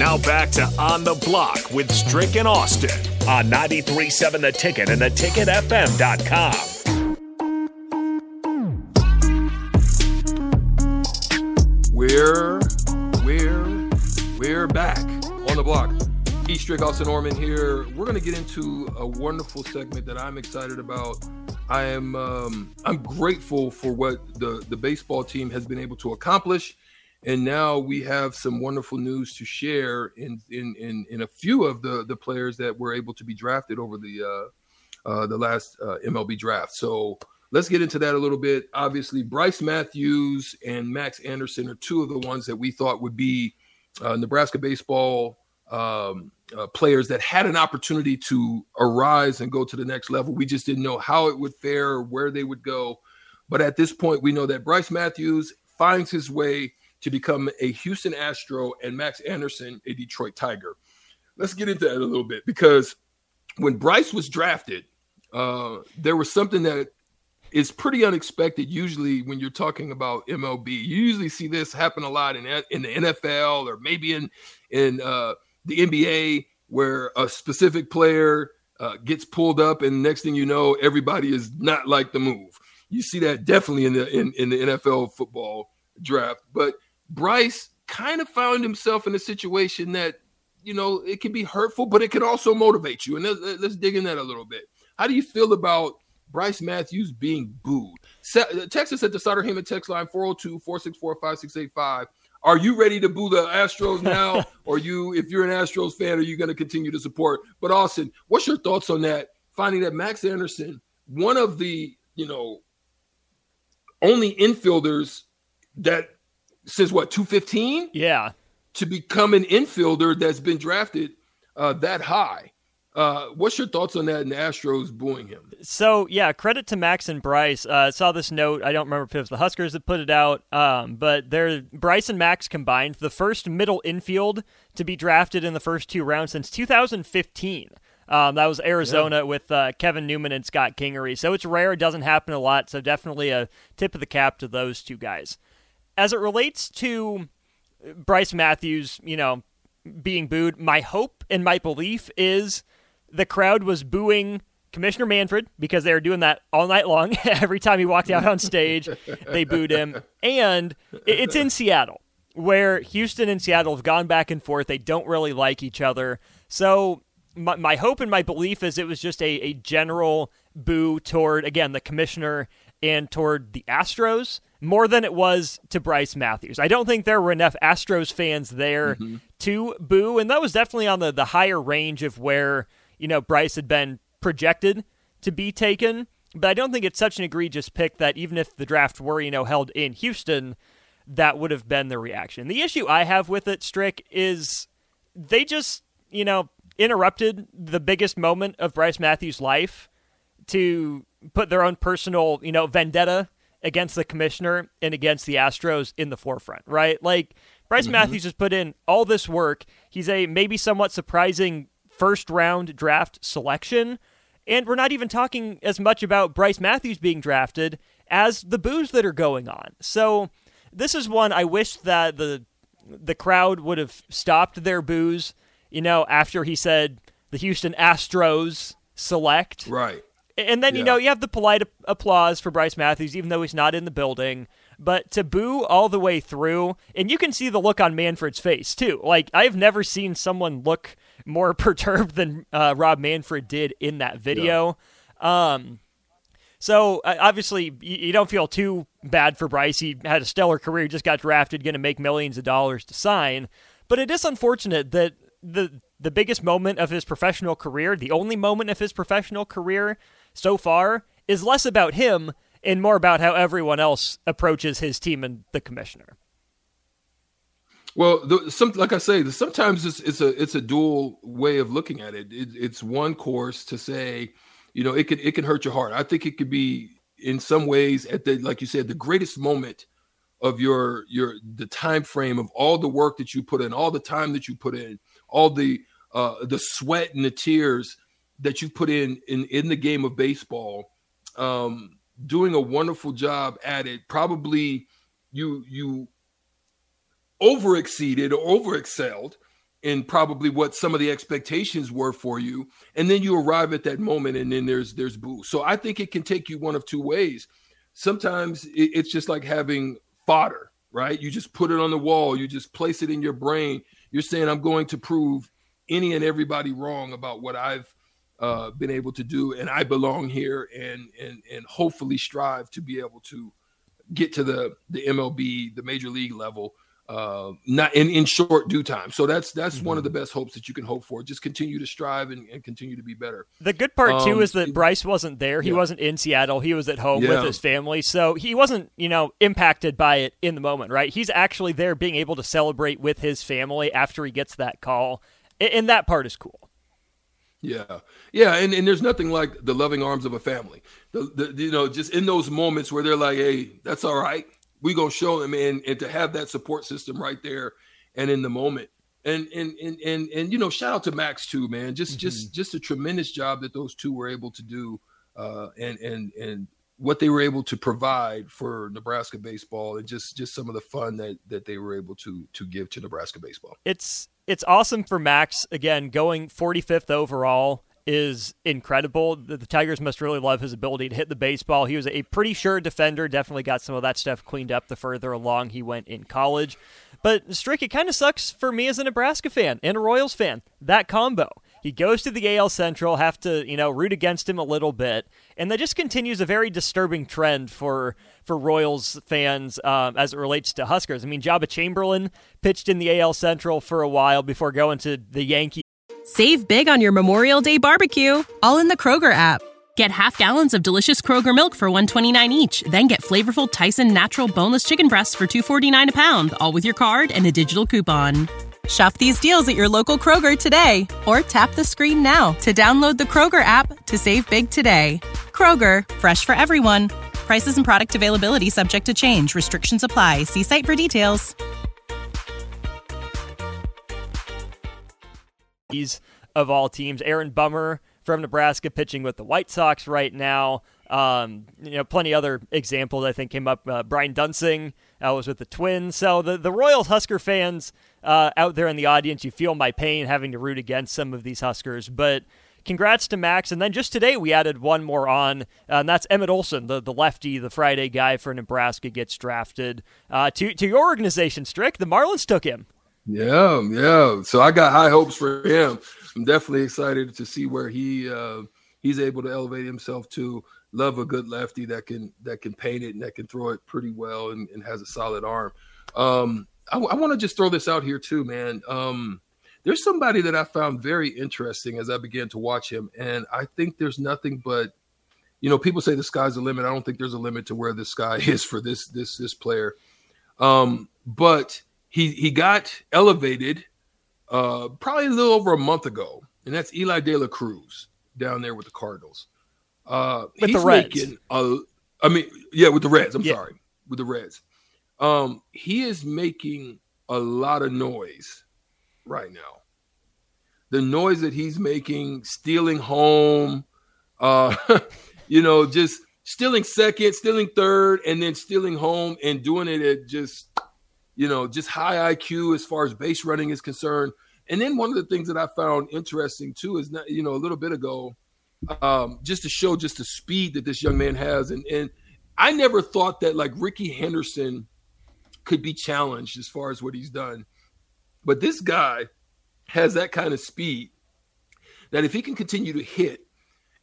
Now back to On the Block with Strick and Austin on 93.7 The Ticket and theticketfm.com. We're we're we're back on the block. Keith Strick, Austin Norman here. We're gonna get into a wonderful segment that I'm excited about. I am um, I'm grateful for what the the baseball team has been able to accomplish, and now we have some wonderful news to share in in in, in a few of the the players that were able to be drafted over the uh, uh, the last uh, MLB draft. So let's get into that a little bit. Obviously, Brice Matthews and Max Anderson are two of the ones that we thought would be uh, Nebraska baseball um, uh, players that had an opportunity to arise and go to the next level. We just didn't know how it would fare or where they would go. But at this point, we know that Brice Matthews finds his way to become a Houston Astro and Max Anderson a Detroit Tiger. Let's get into that a little bit because when Brice was drafted, uh, there was something that is pretty unexpected usually when you're talking about MLB. You usually see this happen a lot in in the NFL or maybe in in uh, the NBA where a specific player uh, gets pulled up and next thing you know everybody is not like the move. You see that definitely in the in, in the NFL football draft. But Brice kind of found himself in a situation that you know it can be hurtful, but it can also motivate you. And let's, let's dig in that a little bit. How do you feel about Brice Matthews being booed. Uh, Texas at the Sutter Heyman text line 402 464 5685. Are you ready to boo the Astros now? or you, if you're an Astros fan, are you going to continue to support? But Austin, what's your thoughts on that? Finding that Max Anderson, one of the, you know, only infielders that since what, 215? Yeah. To become an infielder that's been drafted uh, that high. Uh, what's your thoughts on that and the Astros booing him? So yeah, credit to Max and Brice. Uh, saw this note. I don't remember if it was the Huskers that put it out, um, but they're Brice and Max combined, the first middle infield to be drafted in the first two rounds since 2015. Um, that was Arizona yeah. with uh, Kevin Newman and Scott Kingery. So it's rare; it doesn't happen a lot. So definitely a tip of the cap to those two guys. As it relates to Brice Matthews, you know, being booed, my hope and my belief is the crowd was booing Commissioner Manfred because they were doing that all night long. Every time he walked out on stage, they booed him. And it's in Seattle, where Houston and Seattle have gone back and forth. They don't really like each other. So my, my hope and my belief is it was just a, a general boo toward, again, the commissioner and toward the Astros more than it was to Brice Matthews. I don't think there were enough Astros fans there mm-hmm. to boo, and that was definitely on the, the higher range of where – you know, Brice had been projected to be taken. But I don't think it's such an egregious pick that even if the draft were, you know, held in Houston, that would have been the reaction. The issue I have with it, Strick, is they just, you know, interrupted the biggest moment of Brice Matthews' life to put their own personal, you know, vendetta against the commissioner and against the Astros in the forefront, right? Like Brice mm-hmm. Matthews has put in all this work. He's a maybe somewhat surprising first round draft selection. And we're not even talking as much about Brice Matthews being drafted as the boos that are going on. So this is one I wish that the the crowd would have stopped their boos, you know, after he said the Houston Astros select. Right. And then, yeah. you know, you have the polite applause for Brice Matthews, even though he's not in the building. But to boo all the way through, and you can see the look on Manfred's face, too. Like, I've never seen someone look more perturbed than uh, Rob Manfred did in that video. Yeah. Um, so uh, obviously, you, you, don't feel too bad for Brice. He had a stellar career, just got drafted, going to make millions of dollars to sign. But it is unfortunate that the the biggest moment of his professional career, the only moment of his professional career so far, is less about him and more about how everyone else approaches his team and the commissioner. Well, the, some like I say, sometimes it's, it's a it's a dual way of looking at it. it. It's one course to say, you know, it can it can hurt your heart. I think it could be in some ways at the like you said the greatest moment of your your the time frame of all the work that you put in, all the time that you put in, all the uh, the sweat and the tears that you put in in in the game of baseball. Um, doing a wonderful job at it. Probably you you over exceeded or over excelled in probably what some of the expectations were for you and then you arrive at that moment and then there's there's boo so i think it can take you one of two ways sometimes it's just like having fodder right you just put it on the wall you just place it in your brain you're saying i'm going to prove any and everybody wrong about what i've uh, been able to do and i belong here and and and hopefully strive to be able to get to the the mlb the major league level uh, not in, in short due time. So that's that's mm-hmm. one of the mm-hmm. best hopes that you can hope for. Just continue to strive and, and continue to be better. The good part um, too is that Brice wasn't there. He yeah. wasn't in Seattle. He was at home yeah. with his family, so he wasn't you know impacted by it in the moment. Right? He's actually there, being able to celebrate with his family after he gets that call, and that part is cool. Yeah, yeah, and, and there's nothing like the loving arms of a family. The, the, you know, just in those moments where they're like, "Hey, that's all right we gonna show them and and to have that support system right there and in the moment and and and and, and you know shout out to max too man just mm-hmm. just just a tremendous job that those two were able to do uh and and and what they were able to provide for Nebraska baseball and just just some of the fun that that they were able to to give to Nebraska baseball. It's it's awesome for Max again going 45th overall is incredible. The, the, Tigers must really love his ability to hit the baseball. He was a pretty sure defender, definitely got some of that stuff cleaned up the further along he went in college. But Strick, it kind of sucks for me as a Nebraska fan and a Royals fan, that combo. He goes to the AL Central, have to, you know, root against him a little bit, and that just continues a very disturbing trend for for Royals fans um, as it relates to Huskers. I mean, Joba Chamberlain pitched in the AL Central for a while before going to the Yankees Save big on your Memorial Day barbecue, all in the Kroger app. Get half gallons of delicious Kroger milk for 129 each, then get flavorful Tyson natural boneless chicken breasts for 249 a pound, all with your card and a digital coupon. Shop these deals at your local Kroger today or tap the screen now to download the Kroger app to save big today. Kroger, fresh for everyone. Prices and product availability subject to change. Restrictions apply. See site for details. of all teams. Aaron Bummer from Nebraska pitching with the White Sox right now. Um, you know, plenty other examples I think came up. Uh, Brian Duensing uh, was with the Twins. So the the Royals Husker fans uh, out there in the audience, you feel my pain having to root against some of these Huskers, but. Congrats to Max. And then just today, we added one more on, uh, and that's Emmett Olson, the, the lefty, the Friday guy for Nebraska, gets drafted uh, to, to your organization, Strick. The Marlins took him. Yeah, yeah. So I got high hopes for him. I'm definitely excited to see where he uh, he's able to elevate himself to. Love a good lefty that can that can paint it and that can throw it pretty well and, and has a solid arm. Um, I, I want to just throw this out here too, man. Um, there's somebody that I found very interesting as I began to watch him, and I think there's nothing but, you know, people say the sky's the limit. I don't think there's a limit to where the sky is for this this this player. Um, but he he got elevated uh, probably a little over a month ago, and that's Eli De La Cruz down there with the Cardinals. Uh, with the Reds. Making a, I mean, yeah, with the Reds. I'm yeah. sorry, with the Reds. Um, he is making a lot of noise right now. The noise that he's making, stealing home, uh, you know, just stealing second, stealing third, and then stealing home and doing it at just you know, just high IQ as far as base running is concerned. And then one of the things that I found interesting too is not, you know, a little bit ago, um, just to show just the speed that this young man has. And and I never thought that like Rickey Henderson could be challenged as far as what he's done. But this guy has that kind of speed that if he can continue to hit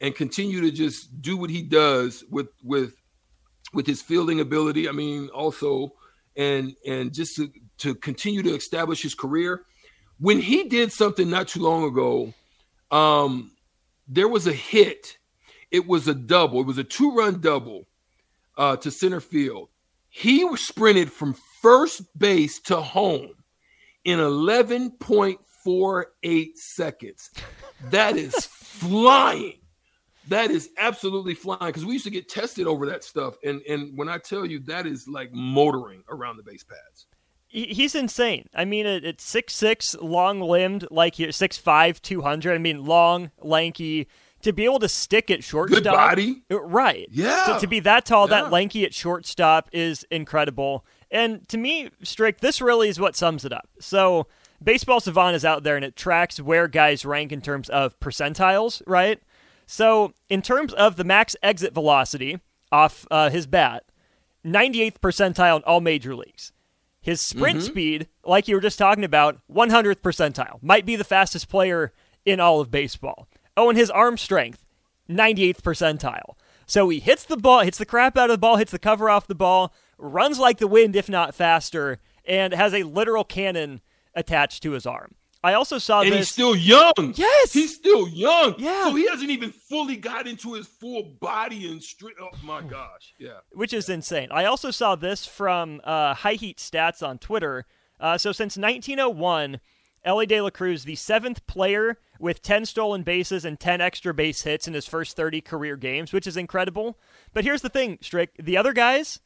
and continue to just do what he does with with with his fielding ability, I mean, also and and just to, to continue to establish his career. When he did something not too long ago, um, there was a hit. It was a double. It was a two-run double uh, to center field. He sprinted from first base to home. in 11.48 seconds. That is flying. That is absolutely flying because we used to get tested over that stuff. And and when I tell you that is like motoring around the base pads. He's insane. I mean, it's six six, long limbed, like you're six five, two hundred. I mean, long, lanky. To be able to stick at shortstop, Good body, right? Yeah. To, to be that tall, Yeah. that lanky at shortstop is incredible. And to me, Strick, this really is what sums it up. So, Baseball Savant is out there and it tracks where guys rank in terms of percentiles, right? So, in terms of the max exit velocity off uh, his bat, 98th percentile in all major leagues. His sprint mm-hmm. speed, like you were just talking about, 100th percentile. Might be the fastest player in all of baseball. Oh, and his arm strength, 98th percentile. So he hits the ball, hits the crap out of the ball, hits the cover off the ball, runs like the wind, if not faster, and has a literal cannon attached to his arm. I also saw this and this. he's still young. Yes! he's still young. Yeah. so he hasn't even fully got into his full body and straight. Oh my gosh, yeah. which is insane. I also saw this from uh, High Heat Stats on Twitter. Uh, so since 1901, Elly De La Cruz, the seventh player with 10 stolen bases and 10 extra base hits in his first 30 career games, which is incredible. But here's the thing, Strick: the other guys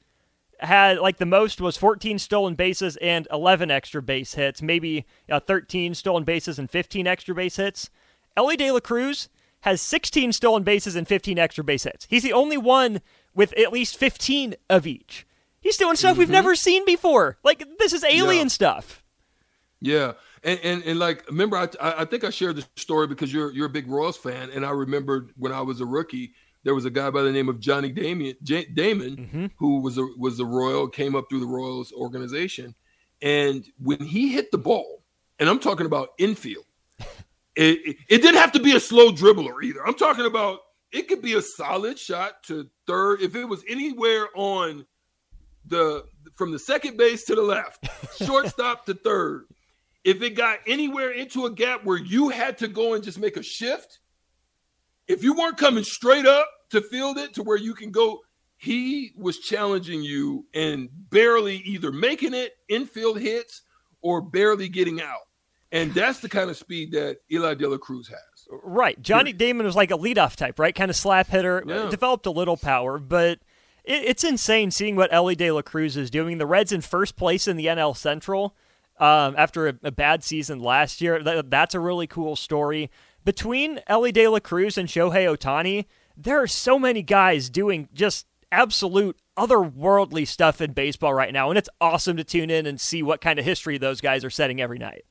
had like the most was 14 stolen bases and 11 extra base hits, maybe uh, 13 stolen bases and 15 extra base hits. Elly De La Cruz has 16 stolen bases and 15 extra base hits. He's the only one with at least 15 of each. He's doing stuff we've never seen before. Like this is alien Yeah. stuff. Yeah, and and, and like remember, I, I I think I shared the story because you're you're a big Royals fan, and I remembered when I was a rookie, there was a guy by the name of Johnny Damon, J- Damon, who was a was a Royal, came up through the Royals organization, and when he hit the ball, and I'm talking about infield, it, it it didn't have to be a slow dribbler either. I'm talking about it could be a solid shot to third if it was anywhere on the from the second base to the left, shortstop to third. If it got anywhere into a gap where you had to go and just make a shift, if you weren't coming straight up to field it to where you can go, he was challenging you and barely either making it infield hits or barely getting out. And that's the kind of speed that Eli De La Cruz has. Right. Johnny Damon was like a leadoff type, right? Kind of slap hitter. Yeah. Developed a little power, but it, it's insane seeing what Elly De La Cruz is doing. The Reds in first place in the NL Central um, after a, a bad season last year. That, that's a really cool story. Between Elly De La Cruz and Shohei Ohtani, there are so many guys doing just absolute otherworldly stuff in baseball right now, and it's awesome to tune in and see what kind of history those guys are setting every night.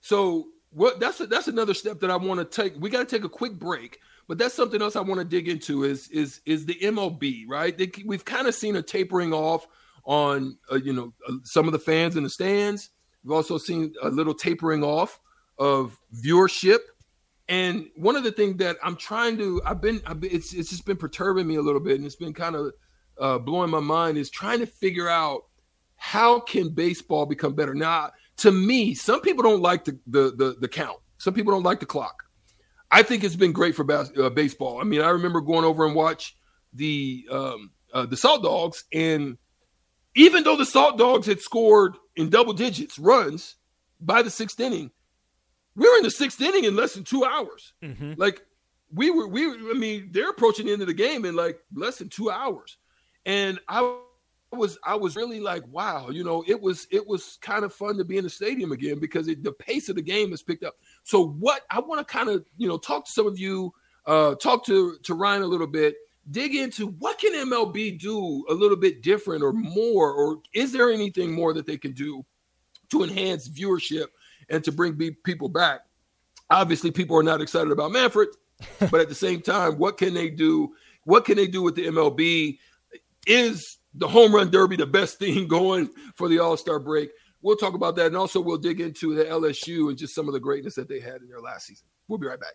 So what that's a, that's another step that I want to take. We got to take a quick break, but that's something else I want to dig into is is is the MLB, right? They, we've kind of seen a tapering off on uh, you know uh, some of the fans in the stands. We've also seen a little tapering off of viewership. And one of the things that I'm trying to, I've been, I've been it's it's just been perturbing me a little bit, and it's been kind of uh, blowing my mind. Is trying to figure out how can baseball become better. Now, to me, some people don't like the the the, the count. Some people don't like the clock. I think it's been great for bas- uh, baseball. I mean, I remember going over and watch the um, uh, the Salt Dogs, and even though the Salt Dogs had scored in double digits runs by the sixth inning, we were in the sixth inning in less than two hours. Like we were, we were, I mean, they're approaching the end of the game in like less than two hours, and I was, I was really like, wow, you know, it was, it was kind of fun to be in the stadium again because it, the pace of the game has picked up. So what I want to kind of, you know, talk to some of you, uh, talk to to Ryan a little bit, dig into what can MLB do a little bit different or more, or is there anything more that they can do to enhance viewership and to bring be- people back? Obviously, people are not excited about Manfred, but at the same time, what can they do? What can they do with the MLB? Is the home run derby the best thing going for the All Star break? We'll talk about that, and also we'll dig into the LSU and just some of the greatness that they had in their last season. We'll be right back.